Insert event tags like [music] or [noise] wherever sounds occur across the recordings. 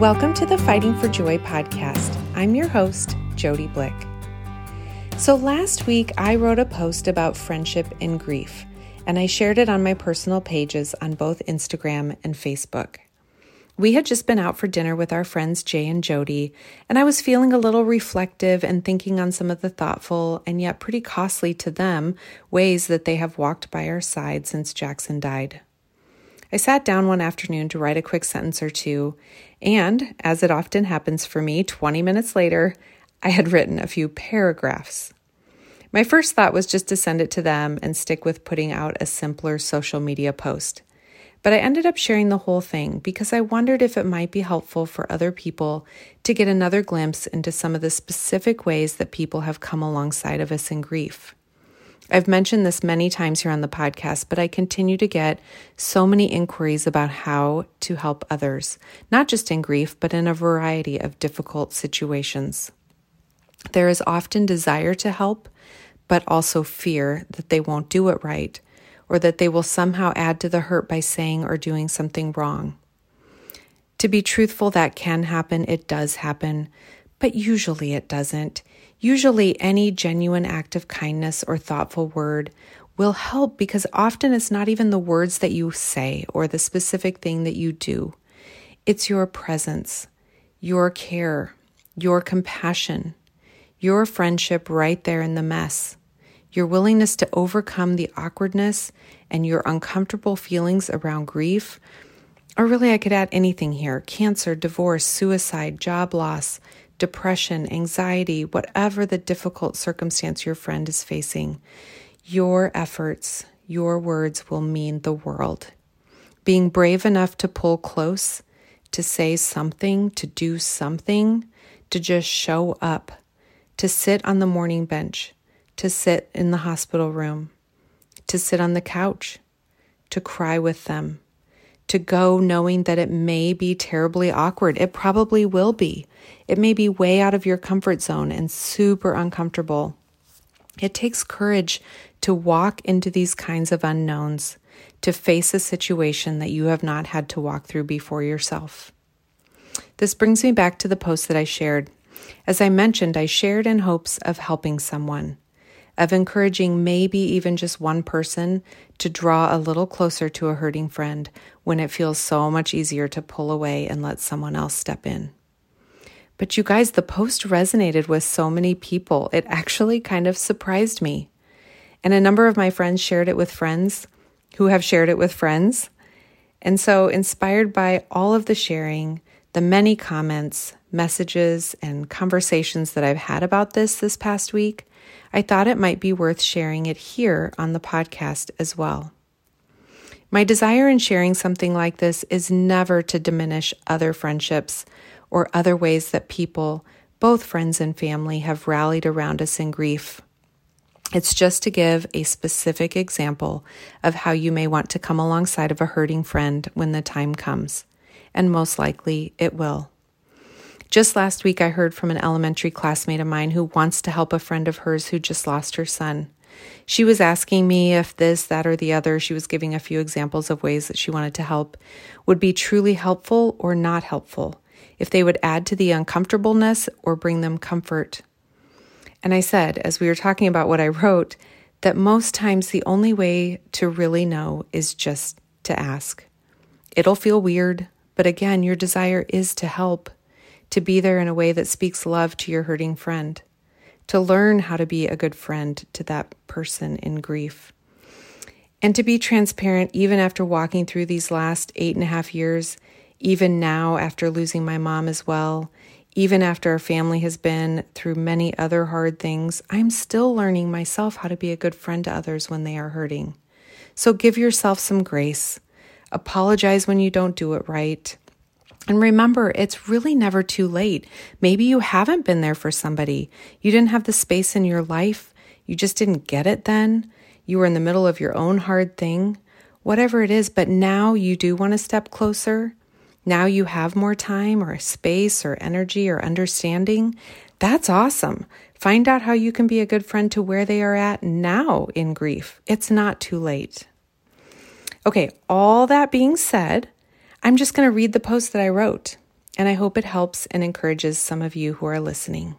Welcome to the Fighting for Joy podcast. I'm your host, Jody Blick. So, last week I wrote a post about friendship and grief, and I shared it on my personal pages on both Instagram and Facebook. We had just been out for dinner with our friends Jay and Jody, and I was feeling a little reflective and thinking on some of the thoughtful and yet pretty costly to them ways that they have walked by our side since Jackson died. I sat down one afternoon to write a quick sentence or two, and as it often happens for me, 20 minutes later, I had written a few paragraphs. My first thought was just to send it to them and stick with putting out a simpler social media post. But I ended up sharing the whole thing because I wondered if it might be helpful for other people to get another glimpse into some of the specific ways that people have come alongside of us in grief. I've mentioned this many times here on the podcast, but I continue to get so many inquiries about how to help others, not just in grief, but in a variety of difficult situations. There is often desire to help, but also fear that they won't do it right or that they will somehow add to the hurt by saying or doing something wrong. To be truthful, that can happen. It does happen, but usually it doesn't. Usually, any genuine act of kindness or thoughtful word will help because often it's not even the words that you say or the specific thing that you do. It's your presence, your care, your compassion, your friendship right there in the mess, your willingness to overcome the awkwardness and your uncomfortable feelings around grief. Or really, I could add anything here cancer, divorce, suicide, job loss, depression, anxiety, whatever the difficult circumstance your friend is facing, your efforts, your words will mean the world. Being brave enough to pull close, to say something, to do something, to just show up, to sit on the mourning bench, to sit in the hospital room, to sit on the couch, to cry with them, to go knowing that it may be terribly awkward. It probably will be. It may be way out of your comfort zone and super uncomfortable. It takes courage to walk into these kinds of unknowns, to face a situation that you have not had to walk through before yourself. This brings me back to the post that I shared. As I mentioned, I shared in hopes of helping someone of encouraging maybe even just one person to draw a little closer to a hurting friend when it feels so much easier to pull away and let someone else step in. But you guys, the post resonated with so many people. It actually kind of surprised me. And a number of my friends shared it with friends who have shared it with friends. And so, inspired by all of the sharing, the many comments, messages, and conversations that I've had about this this past week, I thought it might be worth sharing it here on the podcast as well. My desire in sharing something like this is never to diminish other friendships or other ways that people, both friends and family, have rallied around us in grief. It's just to give a specific example of how you may want to come alongside of a hurting friend when the time comes, and most likely it will. Just last week, I heard from an elementary classmate of mine who wants to help a friend of hers who just lost her son. She was asking me if this, that, or the other, she was giving a few examples of ways that she wanted to help, would be truly helpful or not helpful, if they would add to the uncomfortableness or bring them comfort. And I said, as we were talking about what I wrote, that most times the only way to really know is just to ask. It'll feel weird, but again, your desire is to help to be there in a way that speaks love to your hurting friend, to learn how to be a good friend to that person in grief. And to be transparent, even after walking through these last eight and a half years, even now after losing my mom as well, even after our family has been through many other hard things, I'm still learning myself how to be a good friend to others when they are hurting. So give yourself some grace. Apologize when you don't do it right. And remember, it's really never too late. Maybe you haven't been there for somebody. You didn't have the space in your life. You just didn't get it then. You were in the middle of your own hard thing. Whatever it is, but now you do want to step closer. Now you have more time or space or energy or understanding. That's awesome. Find out how you can be a good friend to where they are at now in grief. It's not too late. Okay, all that being said, I'm just going to read the post that I wrote. and I hope it helps and encourages some of you who are listening.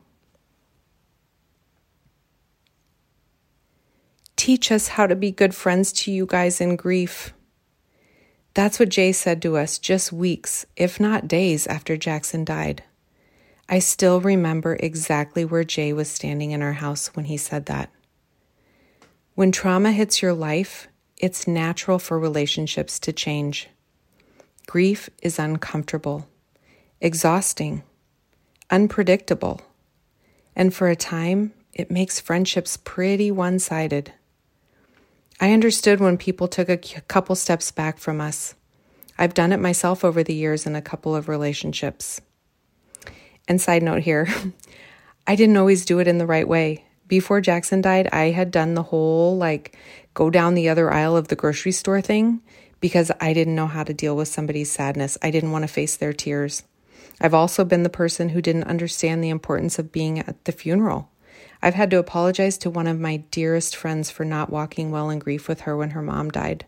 Teach us how to be good friends to you guys in grief. That's what Jay said to us just weeks, if not days, after Jackson died. I still remember exactly where Jay was standing in our house when he said that. When trauma hits your life, it's natural for relationships to change. Grief is uncomfortable, exhausting, unpredictable, and for a time, it makes friendships pretty one sided. I understood when people took a couple steps back from us. I've done it myself over the years in a couple of relationships. And side note here, [laughs] I didn't always do it in the right way. Before Jackson died, I had done the whole like go down the other aisle of the grocery store thing because I didn't know how to deal with somebody's sadness. I didn't want to face their tears. I've also been the person who didn't understand the importance of being at the funeral. I've had to apologize to one of my dearest friends for not walking well in grief with her when her mom died.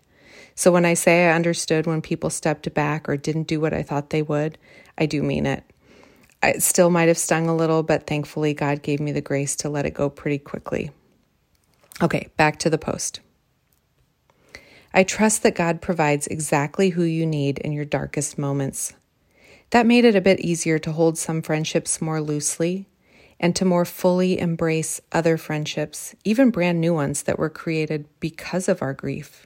So when I say I understood when people stepped back or didn't do what I thought they would, I do mean it. It still might have stung a little, but thankfully God gave me the grace to let it go pretty quickly. Okay, back to the post. I trust that God provides exactly who you need in your darkest moments. That made it a bit easier to hold some friendships more loosely and to more fully embrace other friendships, even brand new ones that were created because of our grief.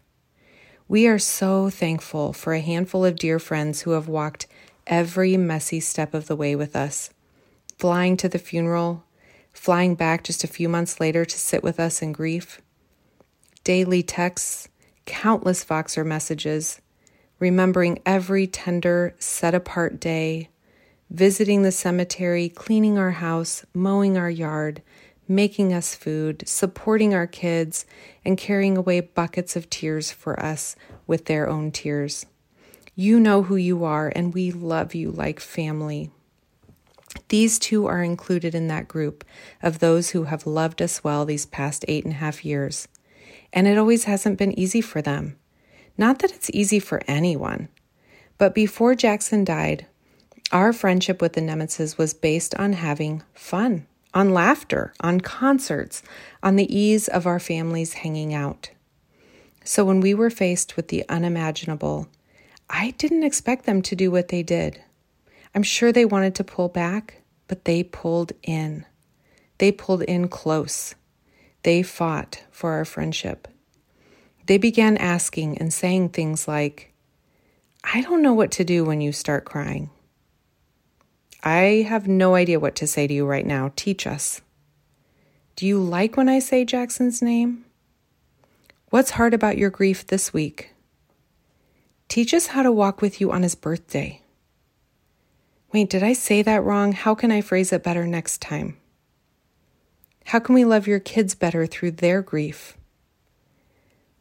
We are so thankful for a handful of dear friends who have walked every messy step of the way with us, flying to the funeral, flying back just a few months later to sit with us in grief, daily texts, countless Voxer messages, remembering every tender, set apart day, visiting the cemetery, cleaning our house, mowing our yard, making us food, supporting our kids, and carrying away buckets of tears for us with their own tears. You know who you are, and we love you like family. These two are included in that group of those who have loved us well these past eight and a half years. And it always hasn't been easy for them. Not that it's easy for anyone, but before Jackson died, our friendship with the Nemitzes was based on having fun, on laughter, on concerts, on the ease of our families hanging out. So when we were faced with the unimaginable, I didn't expect them to do what they did. I'm sure they wanted to pull back, but they pulled in. They pulled in close. They fought for our friendship. They began asking and saying things like, I don't know what to do when you start crying. I have no idea what to say to you right now. Teach us. Do you like when I say Jackson's name? What's hard about your grief this week? Teach us how to walk with you on his birthday. Wait, did I say that wrong? How can I phrase it better next time? How can we love your kids better through their grief?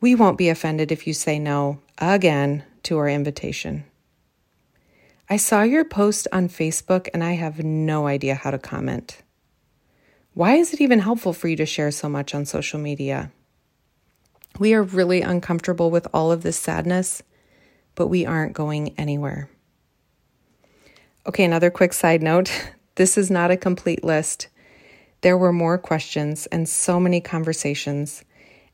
We won't be offended if you say no again to our invitation. I saw your post on Facebook and I have no idea how to comment. Why is it even helpful for you to share so much on social media? We are really uncomfortable with all of this sadness, but we aren't going anywhere. Okay, another quick side note [laughs] this is not a complete list. There were more questions and so many conversations.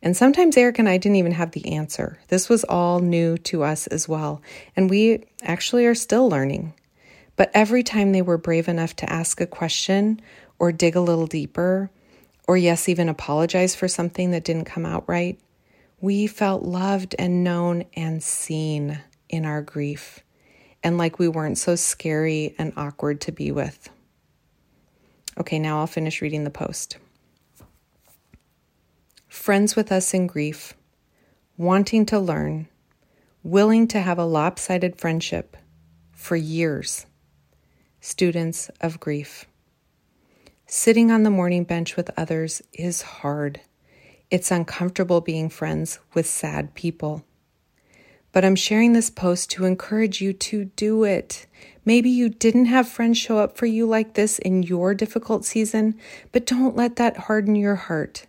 And sometimes Eric and I didn't even have the answer. This was all new to us as well. And we actually are still learning. But every time they were brave enough to ask a question or dig a little deeper, or yes, even apologize for something that didn't come out right, we felt loved and known and seen in our grief and like we weren't so scary and awkward to be with. Okay, now I'll finish reading the post friends with us in grief, wanting to learn, willing to have a lopsided friendship for years, students of grief. Sitting on the mourning bench with others is hard. It's uncomfortable being friends with sad people. But I'm sharing this post to encourage you to do it. Maybe you didn't have friends show up for you like this in your difficult season, but don't let that harden your heart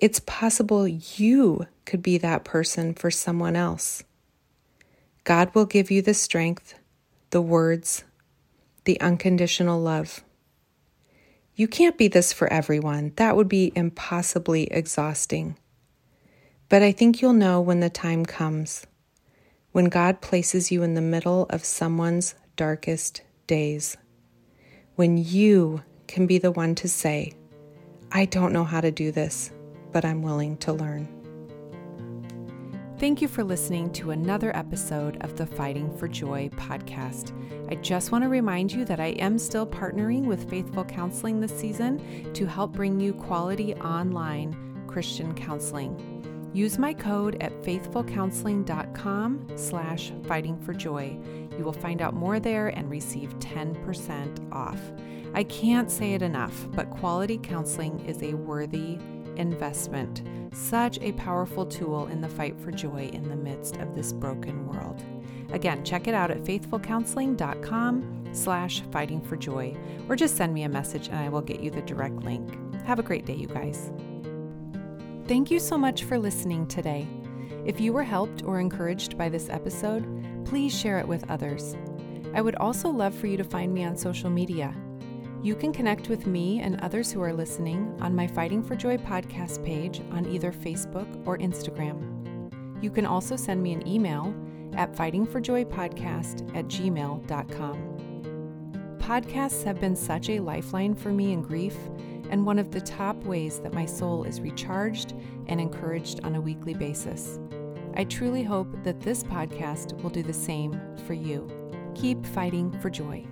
it's possible you could be that person for someone else. God will give you the strength, the words, the unconditional love. You can't be this for everyone. That would be impossibly exhausting. But I think you'll know when the time comes, when God places you in the middle of someone's darkest days, when you can be the one to say, I don't know how to do this, but I'm willing to learn. Thank you for listening to another episode of the Fighting for Joy podcast. I just want to remind you that I am still partnering with Faithful Counseling this season to help bring you quality online Christian counseling. Use my code at faithfulcounseling.com slash fighting for joy. You will find out more there and receive 10% off. I can't say it enough, but quality counseling is a worthy investment. Such a powerful tool in the fight for joy in the midst of this broken world. Again, check it out at faithfulcounseling.com slash fighting for joy, or just send me a message and I will get you the direct link. Have a great day, you guys. Thank you so much for listening today. If you were helped or encouraged by this episode, please share it with others. I would also love for you to find me on social media. You can connect with me and others who are listening on my Fighting for Joy podcast page on either Facebook or Instagram. You can also send me an email at fightingforjoypodcast at gmail.com. Podcasts have been such a lifeline for me in grief and one of the top ways that my soul is recharged and encouraged on a weekly basis. I truly hope that this podcast will do the same for you. Keep fighting for joy.